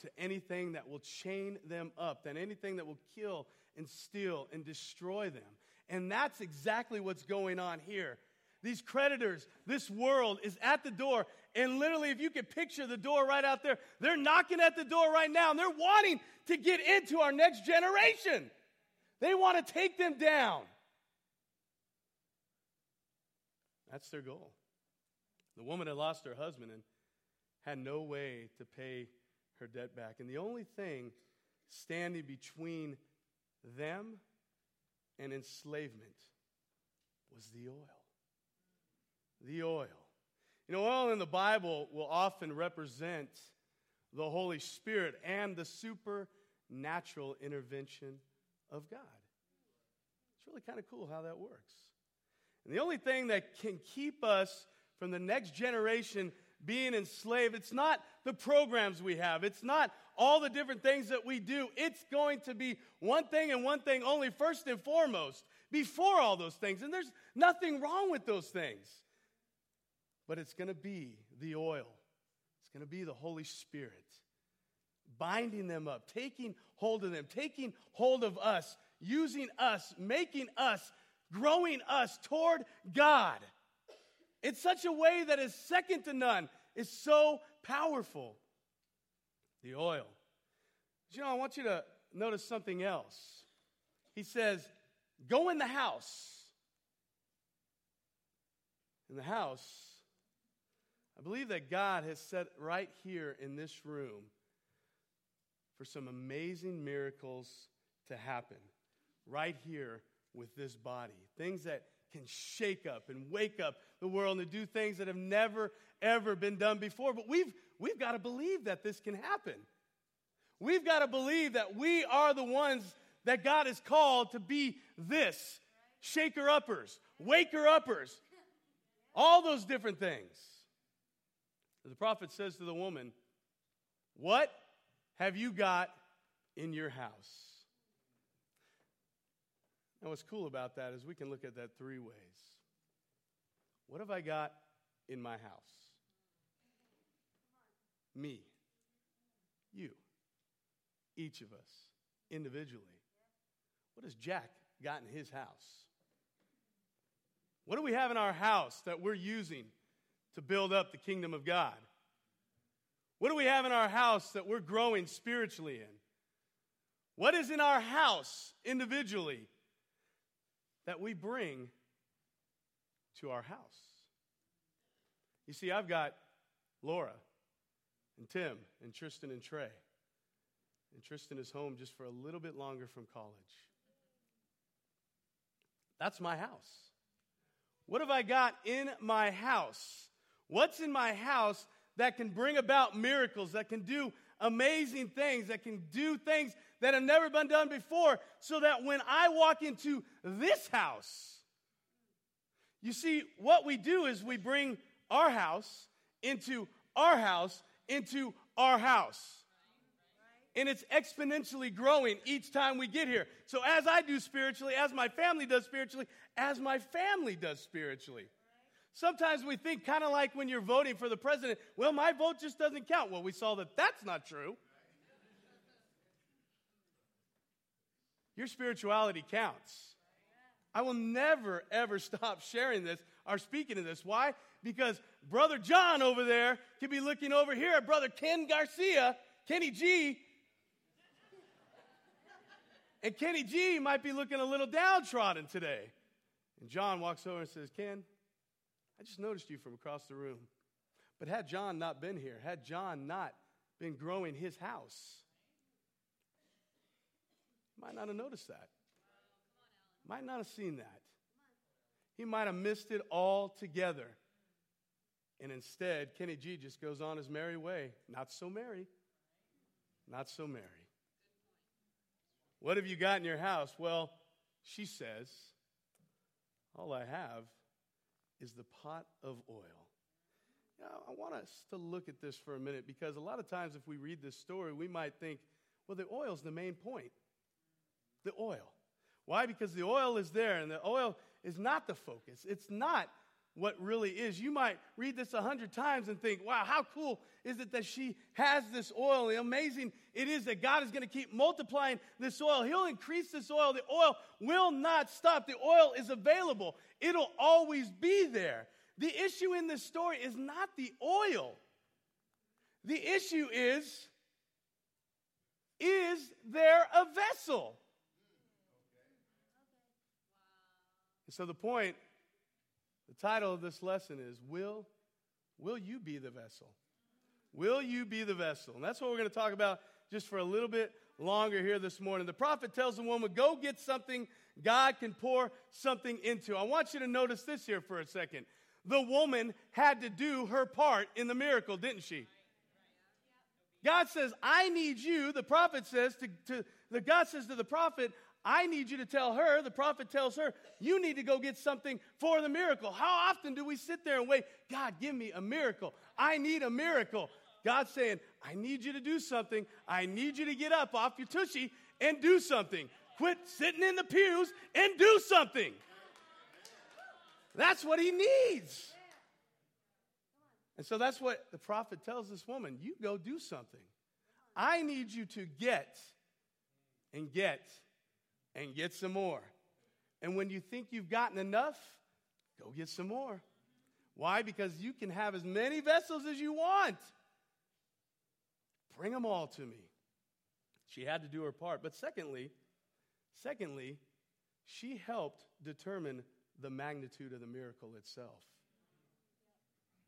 to anything that will chain them up, than anything that will kill and steal and destroy them. And that's exactly what's going on here. These creditors, this world is at the door. And literally, if you could picture the door right out there, they're knocking at the door right now and they're wanting to get into our next generation. They want to take them down. That's their goal. The woman had lost her husband and had no way to pay her debt back. And the only thing standing between them and enslavement was the oil. The oil. You know, oil in the Bible will often represent the Holy Spirit and the supernatural intervention of God. It's really kind of cool how that works. And the only thing that can keep us from the next generation being enslaved, it's not the programs we have, it's not all the different things that we do. It's going to be one thing and one thing only, first and foremost, before all those things. And there's nothing wrong with those things. But it's going to be the oil, it's going to be the Holy Spirit binding them up, taking hold of them, taking hold of us, using us, making us, growing us toward God in such a way that is second to none, is so powerful. The oil. But you know, I want you to notice something else. He says, Go in the house. In the house, I believe that God has set right here in this room for some amazing miracles to happen right here with this body. Things that can shake up and wake up the world and do things that have never, ever been done before. But we've, we've got to believe that this can happen. We've got to believe that we are the ones that God has called to be this shaker uppers, waker uppers, all those different things. The prophet says to the woman, What have you got in your house? Now, what's cool about that is we can look at that three ways. What have I got in my house? Me, you, each of us, individually. What has Jack got in his house? What do we have in our house that we're using to build up the kingdom of God? What do we have in our house that we're growing spiritually in? What is in our house individually that we bring to our house? You see, I've got Laura and Tim and Tristan and Trey. And Tristan is home just for a little bit longer from college. That's my house. What have I got in my house? What's in my house that can bring about miracles, that can do amazing things, that can do things that have never been done before, so that when I walk into this house, you see, what we do is we bring our house into our house into our house. And it's exponentially growing each time we get here. So, as I do spiritually, as my family does spiritually, as my family does spiritually. Sometimes we think, kind of like when you're voting for the president, well, my vote just doesn't count. Well, we saw that that's not true. Your spirituality counts. I will never, ever stop sharing this or speaking of this. Why? Because Brother John over there could be looking over here at Brother Ken Garcia, Kenny G, and Kenny G might be looking a little downtrodden today. And John walks over and says, Ken, I just noticed you from across the room. But had John not been here, had John not been growing his house, might not have noticed that. Might not have seen that. He might have missed it all together. And instead, Kenny G just goes on his merry way. Not so merry. Not so merry. What have you got in your house? Well, she says, All I have is the pot of oil. Now, I want us to look at this for a minute because a lot of times, if we read this story, we might think, well, the oil is the main point. The oil. Why? Because the oil is there, and the oil is not the focus. It's not what really is. You might read this a hundred times and think, wow, how cool is it that she has this oil? Amazing it is that God is going to keep multiplying this oil. He'll increase this oil. The oil will not stop. The oil is available, it'll always be there. The issue in this story is not the oil. The issue is is there a vessel? So the point the title of this lesson is Will, will you be the vessel? Will you be the vessel? And that's what we're going to talk about just for a little bit longer here this morning. The prophet tells the woman, Go get something God can pour something into. I want you to notice this here for a second. The woman had to do her part in the miracle, didn't she? God says, I need you, the prophet says to, to the God says to the prophet, I need you to tell her, the prophet tells her, you need to go get something for the miracle. How often do we sit there and wait, God, give me a miracle? I need a miracle. God's saying, I need you to do something. I need you to get up off your tushy and do something. Quit sitting in the pews and do something. That's what he needs. And so that's what the prophet tells this woman you go do something. I need you to get and get and get some more. And when you think you've gotten enough, go get some more. Why? Because you can have as many vessels as you want. Bring them all to me. She had to do her part. But secondly, secondly, she helped determine the magnitude of the miracle itself.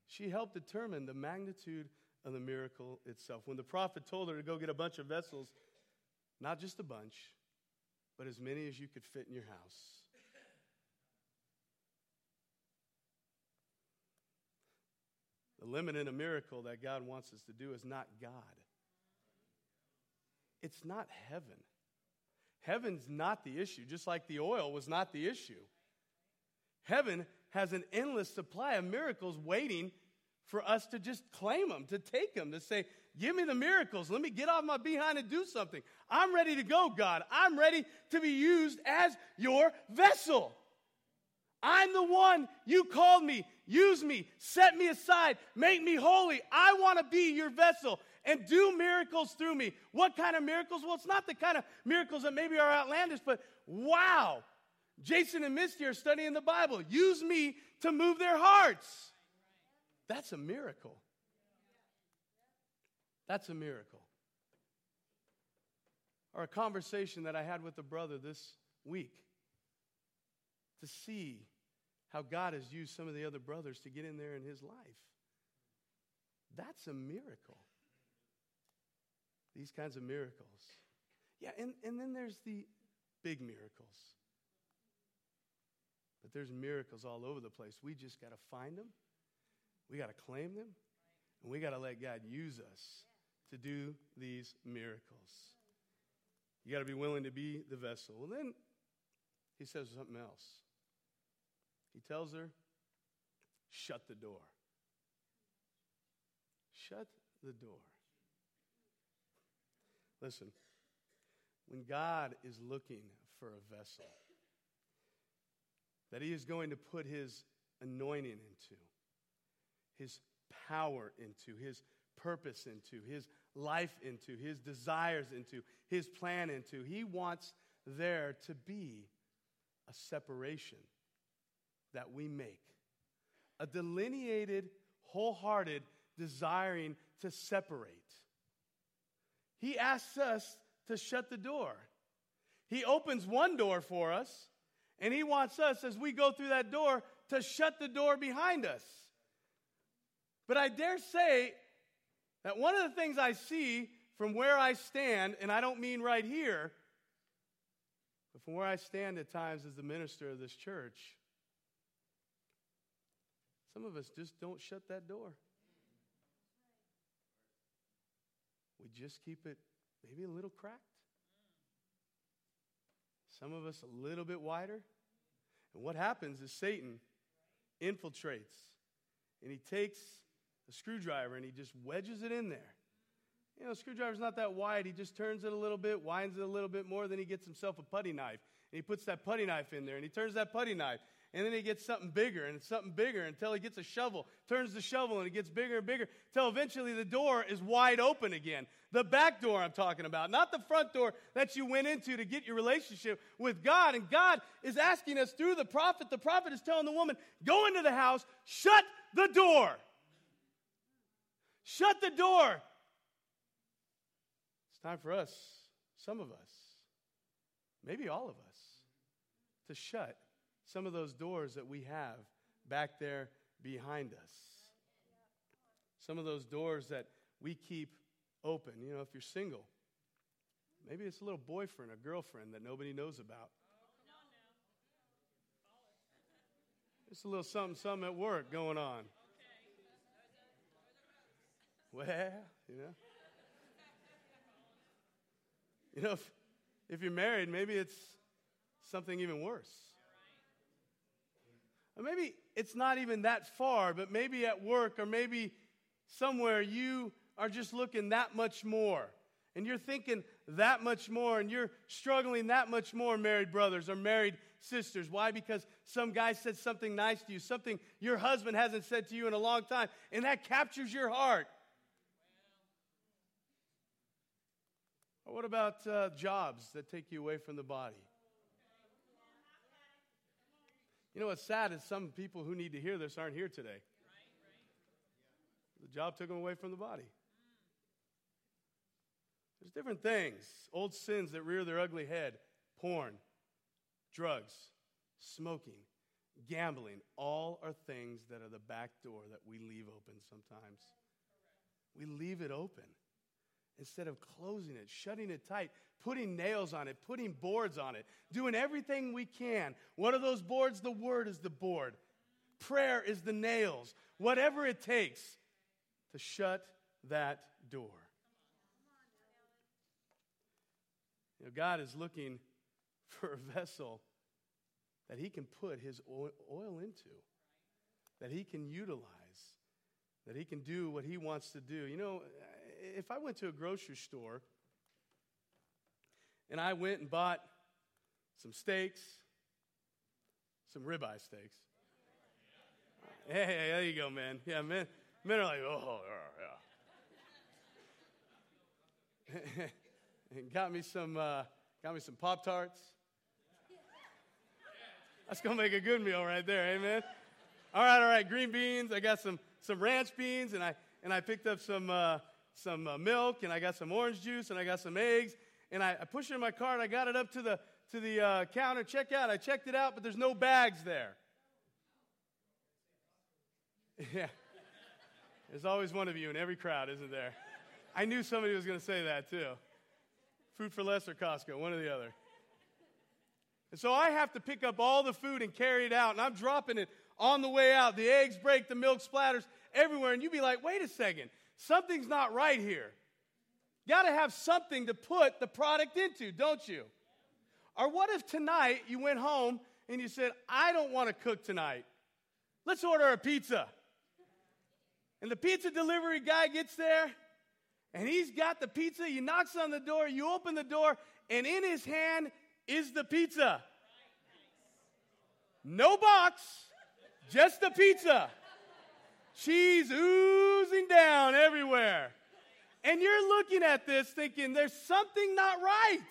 She helped determine the magnitude of the miracle itself. When the prophet told her to go get a bunch of vessels, not just a bunch, but as many as you could fit in your house. The limit in a miracle that God wants us to do is not God. It's not heaven. Heaven's not the issue, just like the oil was not the issue. Heaven has an endless supply of miracles waiting for us to just claim them, to take them, to say, Give me the miracles. Let me get off my behind and do something. I'm ready to go, God. I'm ready to be used as your vessel. I'm the one you called me. Use me. Set me aside. Make me holy. I want to be your vessel and do miracles through me. What kind of miracles? Well, it's not the kind of miracles that maybe are outlandish, but wow. Jason and Misty are studying the Bible. Use me to move their hearts. That's a miracle. That's a miracle. Or a conversation that I had with a brother this week to see how God has used some of the other brothers to get in there in his life. That's a miracle. These kinds of miracles. Yeah, and, and then there's the big miracles. But there's miracles all over the place. We just got to find them, we got to claim them, and we got to let God use us to do these miracles. You got to be willing to be the vessel. And then he says something else. He tells her, shut the door. Shut the door. Listen, when God is looking for a vessel that he is going to put his anointing into, his power into, his purpose into, his life into, his desires into, his plan into. He wants there to be a separation that we make, a delineated, wholehearted desiring to separate. He asks us to shut the door. He opens one door for us, and He wants us, as we go through that door, to shut the door behind us. But I dare say, that one of the things I see from where I stand, and I don't mean right here, but from where I stand at times as the minister of this church, some of us just don't shut that door. We just keep it maybe a little cracked. Some of us a little bit wider. And what happens is Satan infiltrates and he takes a screwdriver and he just wedges it in there. You know, screwdriver's not that wide. He just turns it a little bit, winds it a little bit more, then he gets himself a putty knife. And he puts that putty knife in there and he turns that putty knife. And then he gets something bigger and something bigger until he gets a shovel, turns the shovel, and it gets bigger and bigger until eventually the door is wide open again. The back door I'm talking about, not the front door that you went into to get your relationship with God. And God is asking us through the prophet. The prophet is telling the woman, Go into the house, shut the door. Shut the door. It's time for us, some of us, maybe all of us, to shut some of those doors that we have back there behind us. Some of those doors that we keep open. You know, if you're single, maybe it's a little boyfriend or girlfriend that nobody knows about. It's a little something, something at work going on. Well, you know. You know, if, if you're married, maybe it's something even worse. Or maybe it's not even that far, but maybe at work or maybe somewhere you are just looking that much more. And you're thinking that much more, and you're struggling that much more, married brothers or married sisters. Why? Because some guy said something nice to you, something your husband hasn't said to you in a long time, and that captures your heart. Or what about uh, jobs that take you away from the body? You know what's sad is some people who need to hear this aren't here today. The job took them away from the body. There's different things, old sins that rear their ugly head porn, drugs, smoking, gambling. All are things that are the back door that we leave open sometimes. We leave it open instead of closing it, shutting it tight, putting nails on it, putting boards on it, doing everything we can. What are those boards? The Word is the board, prayer is the nails, whatever it takes to shut that door. You know, God is looking for a vessel that He can put His oil into, that He can utilize, that He can do what He wants to do. You know, if I went to a grocery store and I went and bought some steaks, some ribeye steaks. Hey, hey, there you go, man. Yeah, men, men are like, oh, yeah. and got me some, uh, got me some Pop Tarts. That's gonna make a good meal right there, amen. All right, all right. Green beans. I got some some ranch beans, and I and I picked up some uh, some uh, milk and I got some orange juice and I got some eggs. And I, I pushed it in my cart. I got it up to the, to the uh, counter, check out. I checked it out, but there's no bags there. Yeah. There's always one of you in every crowd, isn't there? I knew somebody was going to say that too. Food 4 Less or Costco, one or the other. And so I have to pick up all the food and carry it out, and I'm dropping it on the way out. The eggs break, the milk splatters everywhere, and you'd be like, wait a second something's not right here. You Got to have something to put the product into, don't you? Or what if tonight you went home and you said, I don't want to cook tonight. Let's order a pizza. And the pizza delivery guy gets there and he's got the pizza. He knocks on the door, you open the door, and in his hand is the pizza. No box, just the pizza. Cheese oozing down everywhere. And you're looking at this thinking, there's something not right.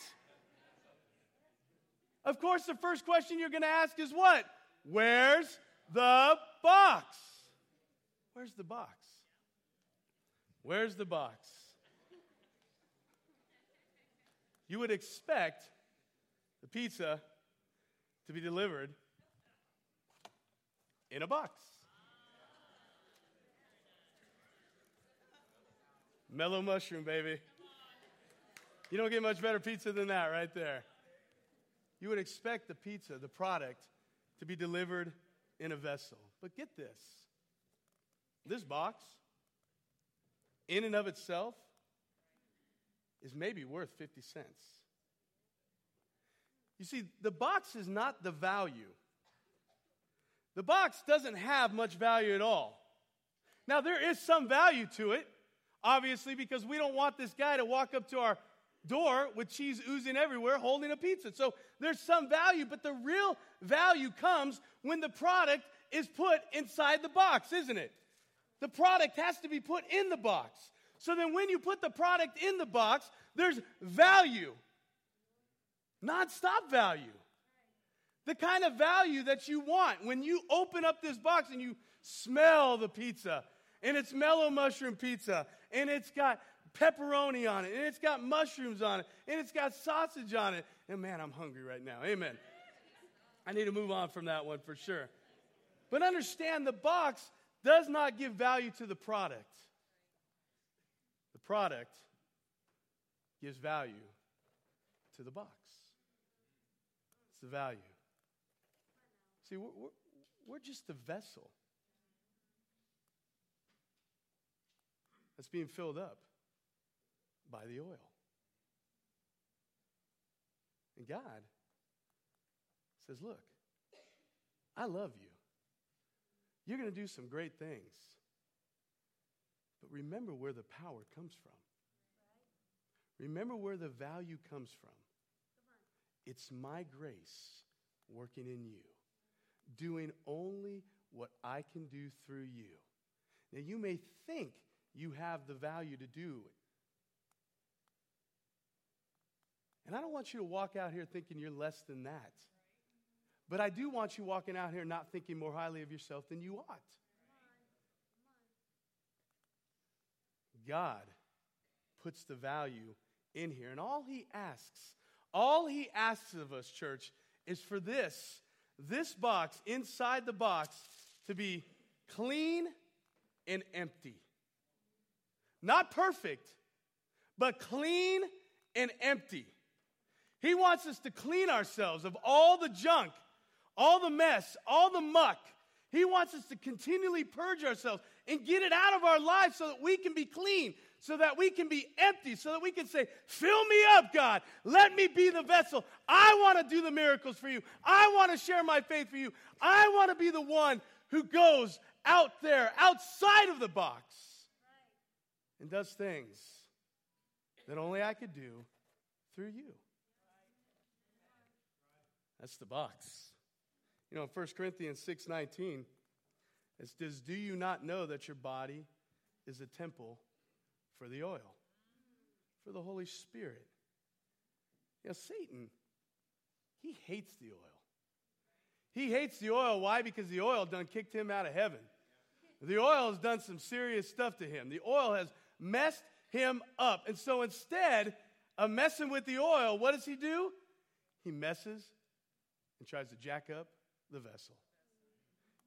Of course, the first question you're going to ask is what? Where's the box? Where's the box? Where's the box? You would expect the pizza to be delivered in a box. Mellow mushroom, baby. You don't get much better pizza than that right there. You would expect the pizza, the product, to be delivered in a vessel. But get this this box, in and of itself, is maybe worth 50 cents. You see, the box is not the value. The box doesn't have much value at all. Now, there is some value to it obviously, because we don't want this guy to walk up to our door with cheese oozing everywhere holding a pizza. So there's some value, but the real value comes when the product is put inside the box, isn't it? The product has to be put in the box. So then when you put the product in the box, there's value, non-stop value. The kind of value that you want when you open up this box and you smell the pizza and it's mellow mushroom pizza and it's got pepperoni on it, and it's got mushrooms on it, and it's got sausage on it. And man, I'm hungry right now. Amen. I need to move on from that one for sure. But understand the box does not give value to the product. The product gives value to the box. It's the value. See, we're, we're, we're just the vessel that's being filled up by the oil. And God says, Look, I love you. You're going to do some great things. But remember where the power comes from. Remember where the value comes from. It's my grace working in you, doing only what I can do through you. Now, you may think you have the value to do it. And I don't want you to walk out here thinking you're less than that. But I do want you walking out here not thinking more highly of yourself than you ought. God puts the value in here. And all he asks, all he asks of us, church, is for this, this box, inside the box, to be clean and empty. Not perfect, but clean and empty. He wants us to clean ourselves of all the junk, all the mess, all the muck. He wants us to continually purge ourselves and get it out of our lives so that we can be clean, so that we can be empty, so that we can say, Fill me up, God. Let me be the vessel. I want to do the miracles for you. I want to share my faith for you. I want to be the one who goes out there, outside of the box, and does things that only I could do through you. That's the box. You know, in 1 Corinthians 6:19, it says, Do you not know that your body is a temple for the oil, for the Holy Spirit? You know, Satan, he hates the oil. He hates the oil. Why? Because the oil done kicked him out of heaven. The oil has done some serious stuff to him. The oil has messed him up. And so instead of messing with the oil, what does he do? He messes and tries to jack up the vessel.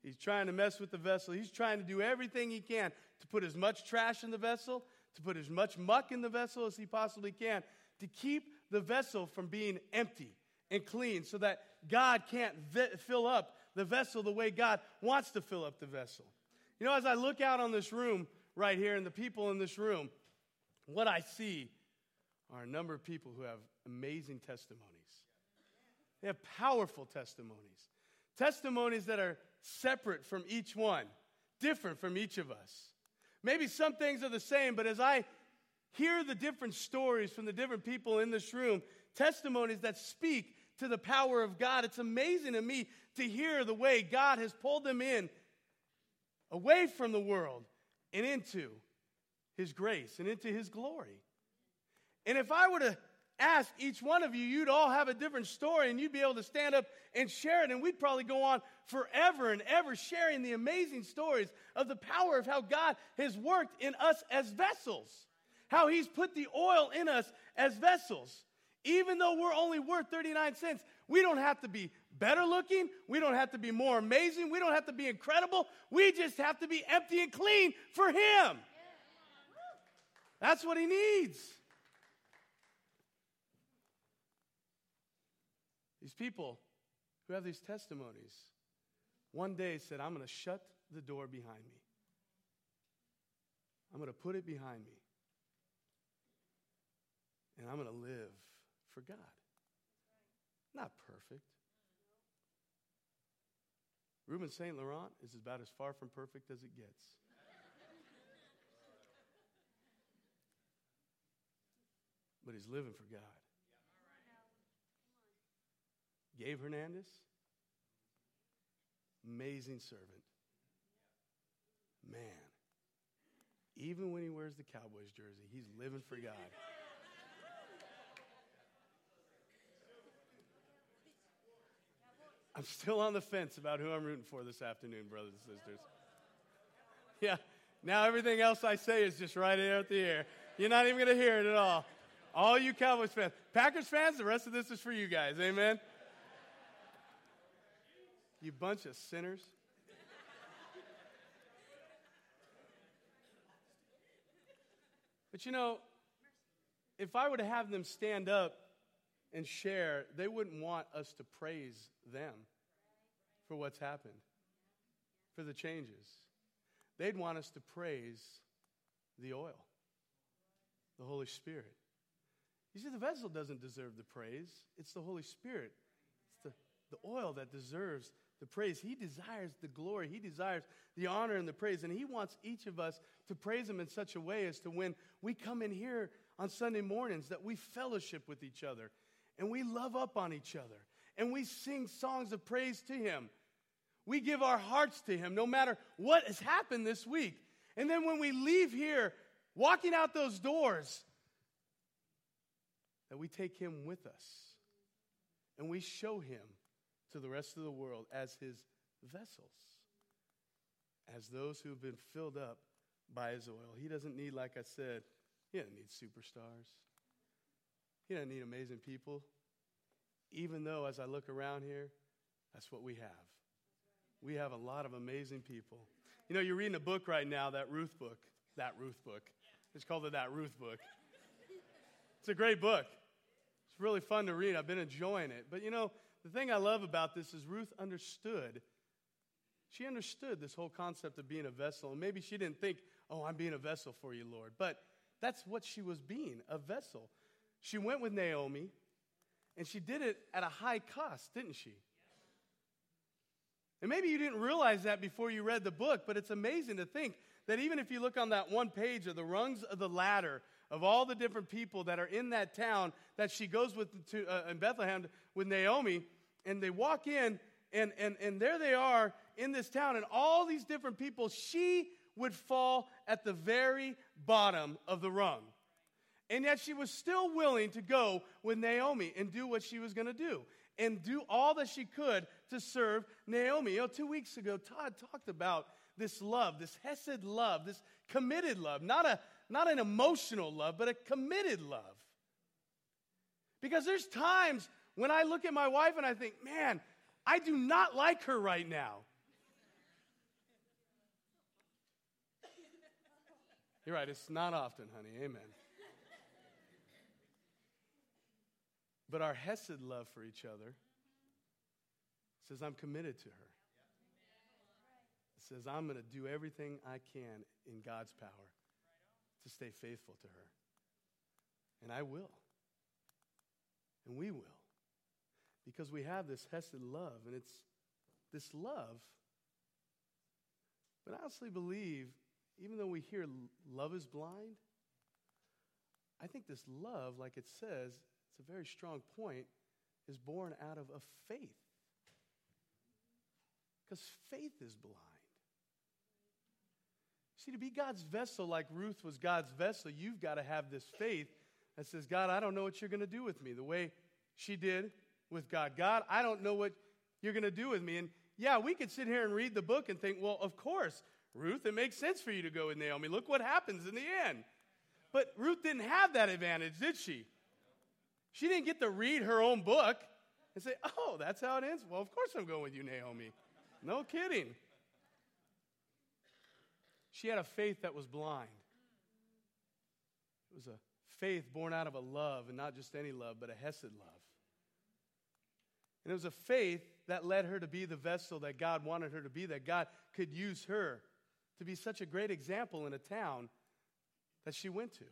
He's trying to mess with the vessel. He's trying to do everything he can to put as much trash in the vessel, to put as much muck in the vessel as he possibly can, to keep the vessel from being empty and clean so that God can't vi- fill up the vessel the way God wants to fill up the vessel. You know, as I look out on this room right here and the people in this room, what I see are a number of people who have amazing testimonies. They have powerful testimonies. Testimonies that are separate from each one, different from each of us. Maybe some things are the same, but as I hear the different stories from the different people in this room, testimonies that speak to the power of God, it's amazing to me to hear the way God has pulled them in away from the world and into His grace and into His glory. And if I were to ask each one of you, you'd all have a different story and you'd be able to stand up and share it. And we'd probably go on forever and ever sharing the amazing stories of the power of how God has worked in us as vessels, how He's put the oil in us as vessels. Even though we're only worth 39 cents, we don't have to be better looking. We don't have to be more amazing. We don't have to be incredible. We just have to be empty and clean for Him. That's what He needs. These people who have these testimonies one day said, I'm going to shut the door behind me. I'm going to put it behind me. And I'm going to live for God. Not perfect. Reuben St. Laurent is about as far from perfect as it gets. but he's living for God. Gabe Hernandez, amazing servant. Man, even when he wears the Cowboys jersey, he's living for God. I'm still on the fence about who I'm rooting for this afternoon, brothers and sisters. Yeah, now everything else I say is just right at the air. You're not even going to hear it at all. All you Cowboys fans. Packers fans, the rest of this is for you guys. Amen? You bunch of sinners. But you know, if I were to have them stand up and share, they wouldn't want us to praise them for what's happened, for the changes. They'd want us to praise the oil, the Holy Spirit. You see, the vessel doesn't deserve the praise, it's the Holy Spirit. It's the, the oil that deserves the praise. He desires the glory, He desires the honor and the praise. And He wants each of us to praise Him in such a way as to when we come in here on Sunday mornings, that we fellowship with each other and we love up on each other and we sing songs of praise to Him. We give our hearts to Him no matter what has happened this week. And then when we leave here, walking out those doors, that we take Him with us and we show Him to the rest of the world as His vessels, as those who have been filled up by His oil. He doesn't need, like I said, He doesn't need superstars, He doesn't need amazing people even though as I look around here, that's what we have. We have a lot of amazing people. You know, you're reading a book right now, that Ruth book. That Ruth book. It's called the That Ruth book. It's a great book. It's really fun to read. I've been enjoying it. But you know, the thing I love about this is Ruth understood. She understood this whole concept of being a vessel. And maybe she didn't think, oh, I'm being a vessel for you, Lord. But that's what she was being a vessel. She went with Naomi. And she did it at a high cost, didn't she? And maybe you didn't realize that before you read the book, but it's amazing to think that even if you look on that one page of the rungs of the ladder of all the different people that are in that town that she goes with to, uh, in Bethlehem with Naomi, and they walk in, and, and, and there they are in this town, and all these different people, she would fall at the very bottom of the rung. And yet she was still willing to go with Naomi and do what she was going to do and do all that she could to serve Naomi. You know, two weeks ago, Todd talked about this love, this Hesed love, this committed love, not, a, not an emotional love, but a committed love. Because there's times when I look at my wife and I think, man, I do not like her right now. You're right, it's not often, honey. Amen. But our Hesed love for each other says, I'm committed to her. It says, I'm going to do everything I can in God's power to stay faithful to her. And I will. And we will. Because we have this Hesed love, and it's this love. But I honestly believe, even though we hear love is blind, I think this love, like it says, it's a very strong point, is born out of a faith. Because faith is blind. See, to be God's vessel like Ruth was God's vessel, you've got to have this faith that says, God, I don't know what you're going to do with me the way she did with God. God, I don't know what you're going to do with me. And yeah, we could sit here and read the book and think, well, of course, Ruth, it makes sense for you to go with Naomi. Look what happens in the end. But Ruth didn't have that advantage, did she? She didn't get to read her own book and say, oh, that's how it ends? Well, of course I'm going with you, Naomi. No kidding. She had a faith that was blind. It was a faith born out of a love, and not just any love, but a Hesed love. And it was a faith that led her to be the vessel that God wanted her to be, that God could use her to be such a great example in a town that she went to,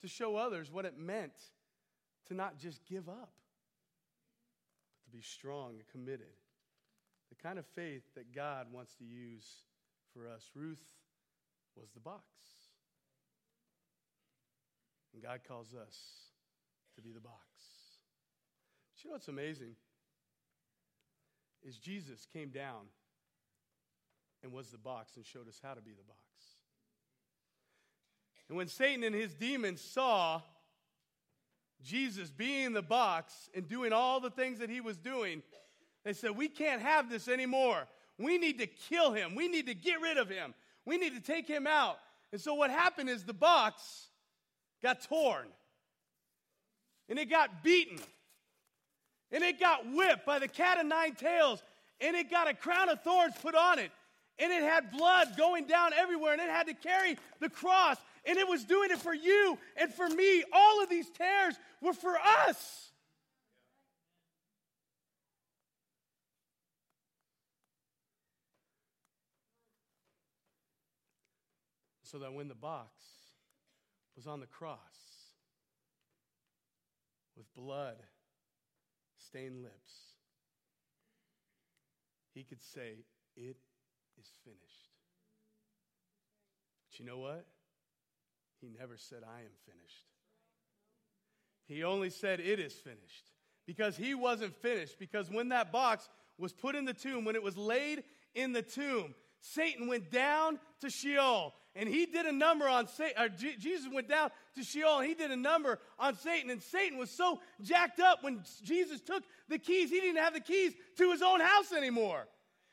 to show others what it meant to not just give up, but to be strong and committed. The kind of faith that God wants to use for us. Ruth was the box. And God calls us to be the box. But you know what's amazing? Is Jesus came down and was the box and showed us how to be the box. And when Satan and his demons saw Jesus being in the box and doing all the things that he was doing, they said, We can't have this anymore. We need to kill him. We need to get rid of him. We need to take him out. And so what happened is the box got torn, and it got beaten, and it got whipped by the cat of nine tails, and it got a crown of thorns put on it, and it had blood going down everywhere, and it had to carry the cross, and it was doing it for you and for me. All of these tears were for us. So that when the box was on the cross with blood stained lips, he could say, It is finished. But you know what? He never said, I am finished. He only said, It is finished. Because he wasn't finished. Because when that box was put in the tomb, when it was laid in the tomb, Satan went down to Sheol and he did a number on Satan. Jesus went down to Sheol and he did a number on Satan. And Satan was so jacked up when Jesus took the keys, he didn't have the keys to his own house anymore.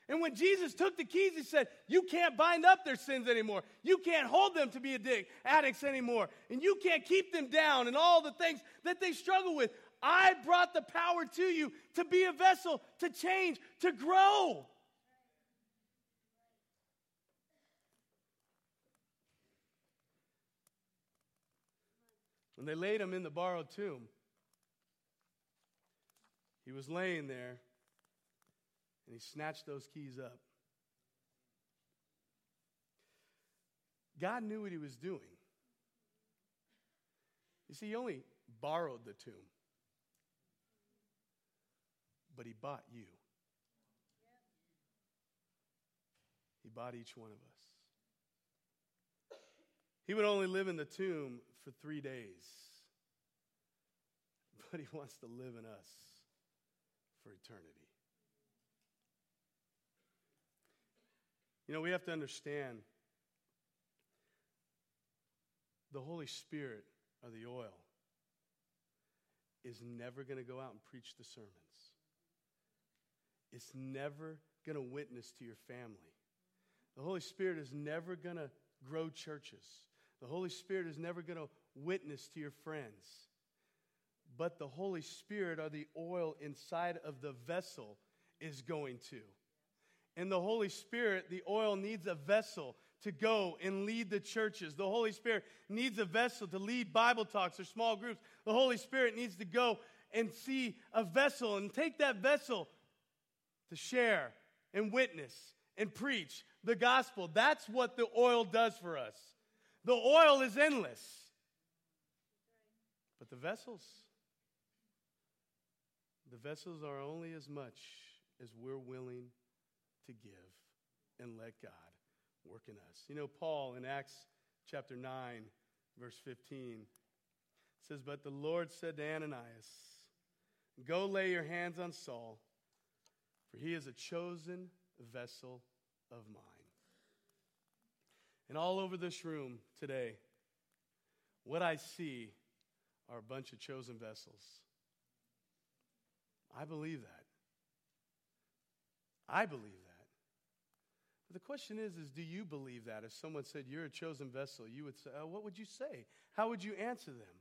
And when Jesus took the keys, he said, You can't bind up their sins anymore. You can't hold them to be addict, addicts anymore. And you can't keep them down and all the things that they struggle with. I brought the power to you to be a vessel, to change, to grow. When they laid him in the borrowed tomb, he was laying there and he snatched those keys up. God knew what he was doing. You see, he only borrowed the tomb, but he bought you. He bought each one of us. He would only live in the tomb for three days, but he wants to live in us for eternity. You know, we have to understand the Holy Spirit or the oil is never going to go out and preach the sermons. It's never going to witness to your family. The Holy Spirit is never going to grow churches. The Holy Spirit is never going to witness to your friends. But the Holy Spirit or the oil inside of the vessel is going to. And the Holy Spirit, the oil needs a vessel to go and lead the churches. The Holy Spirit needs a vessel to lead Bible talks or small groups. The Holy Spirit needs to go and see a vessel and take that vessel to share and witness and preach the gospel. That's what the oil does for us. The oil is endless. But the vessels, the vessels are only as much as we're willing to give and let God work in us. You know, Paul in Acts chapter 9, verse 15 says, But the Lord said to Ananias, Go lay your hands on Saul, for he is a chosen vessel of mine. And all over this room today, what I see are a bunch of chosen vessels. I believe that. I believe the question is, is do you believe that? If someone said you're a chosen vessel, you would say, oh, what would you say? How would you answer them?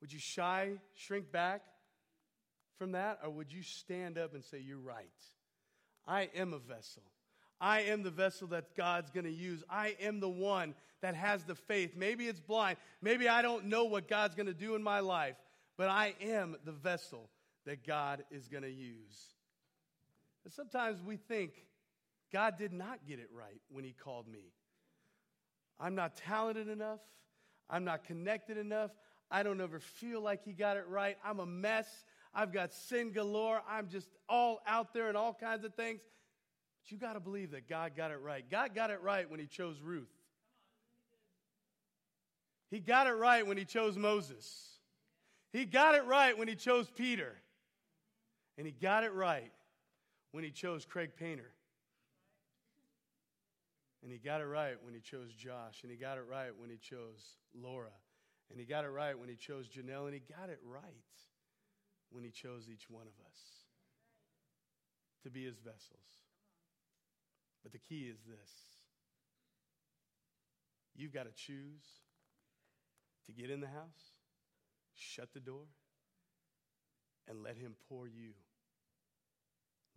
Would you shy, shrink back from that? Or would you stand up and say, You're right? I am a vessel. I am the vessel that God's going to use. I am the one that has the faith. Maybe it's blind. Maybe I don't know what God's going to do in my life, but I am the vessel that God is going to use. And sometimes we think God did not get it right when He called me. I'm not talented enough. I'm not connected enough. I don't ever feel like He got it right. I'm a mess. I've got sin galore. I'm just all out there and all kinds of things. But you got to believe that God got it right. God got it right when He chose Ruth. He got it right when he chose Moses. He got it right when he chose Peter. And he got it right when he chose Craig Painter. And he got it right when he chose Josh. And he got it right when he chose Laura. And he got it right when he chose Janelle. And he got it right when he chose each one of us to be his vessels. But the key is this you've got to choose to get in the house, shut the door, and let him pour you.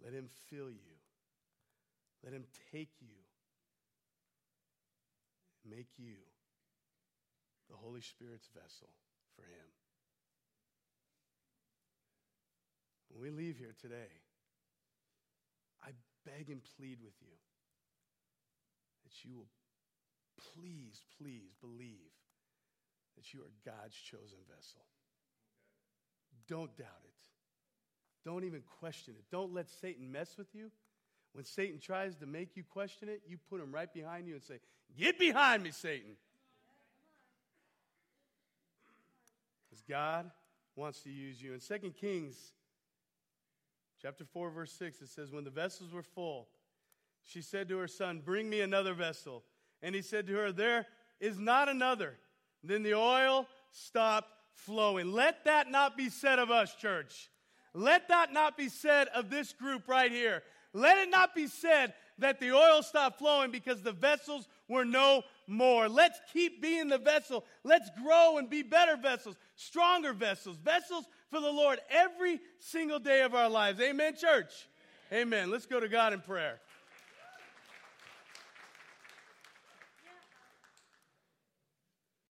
Let him fill you. Let him take you make you the Holy Spirit's vessel for Him. When we leave here today, I beg and plead with you that you will please, please believe that you are God's chosen vessel. Don't doubt it. Don't even question it. Don't let Satan mess with you. When Satan tries to make you question it, you put him right behind you and say, Get behind me, Satan. Because God wants to use you. In 2 Kings chapter 4, verse 6, it says, When the vessels were full, she said to her son, Bring me another vessel. And he said to her, There is not another. Then the oil stopped flowing. Let that not be said of us, church. Let that not be said of this group right here. Let it not be said that the oil stopped flowing because the vessels were no more. Let's keep being the vessel. Let's grow and be better vessels, stronger vessels, vessels for the Lord every single day of our lives. Amen, church? Amen. Let's go to God in prayer.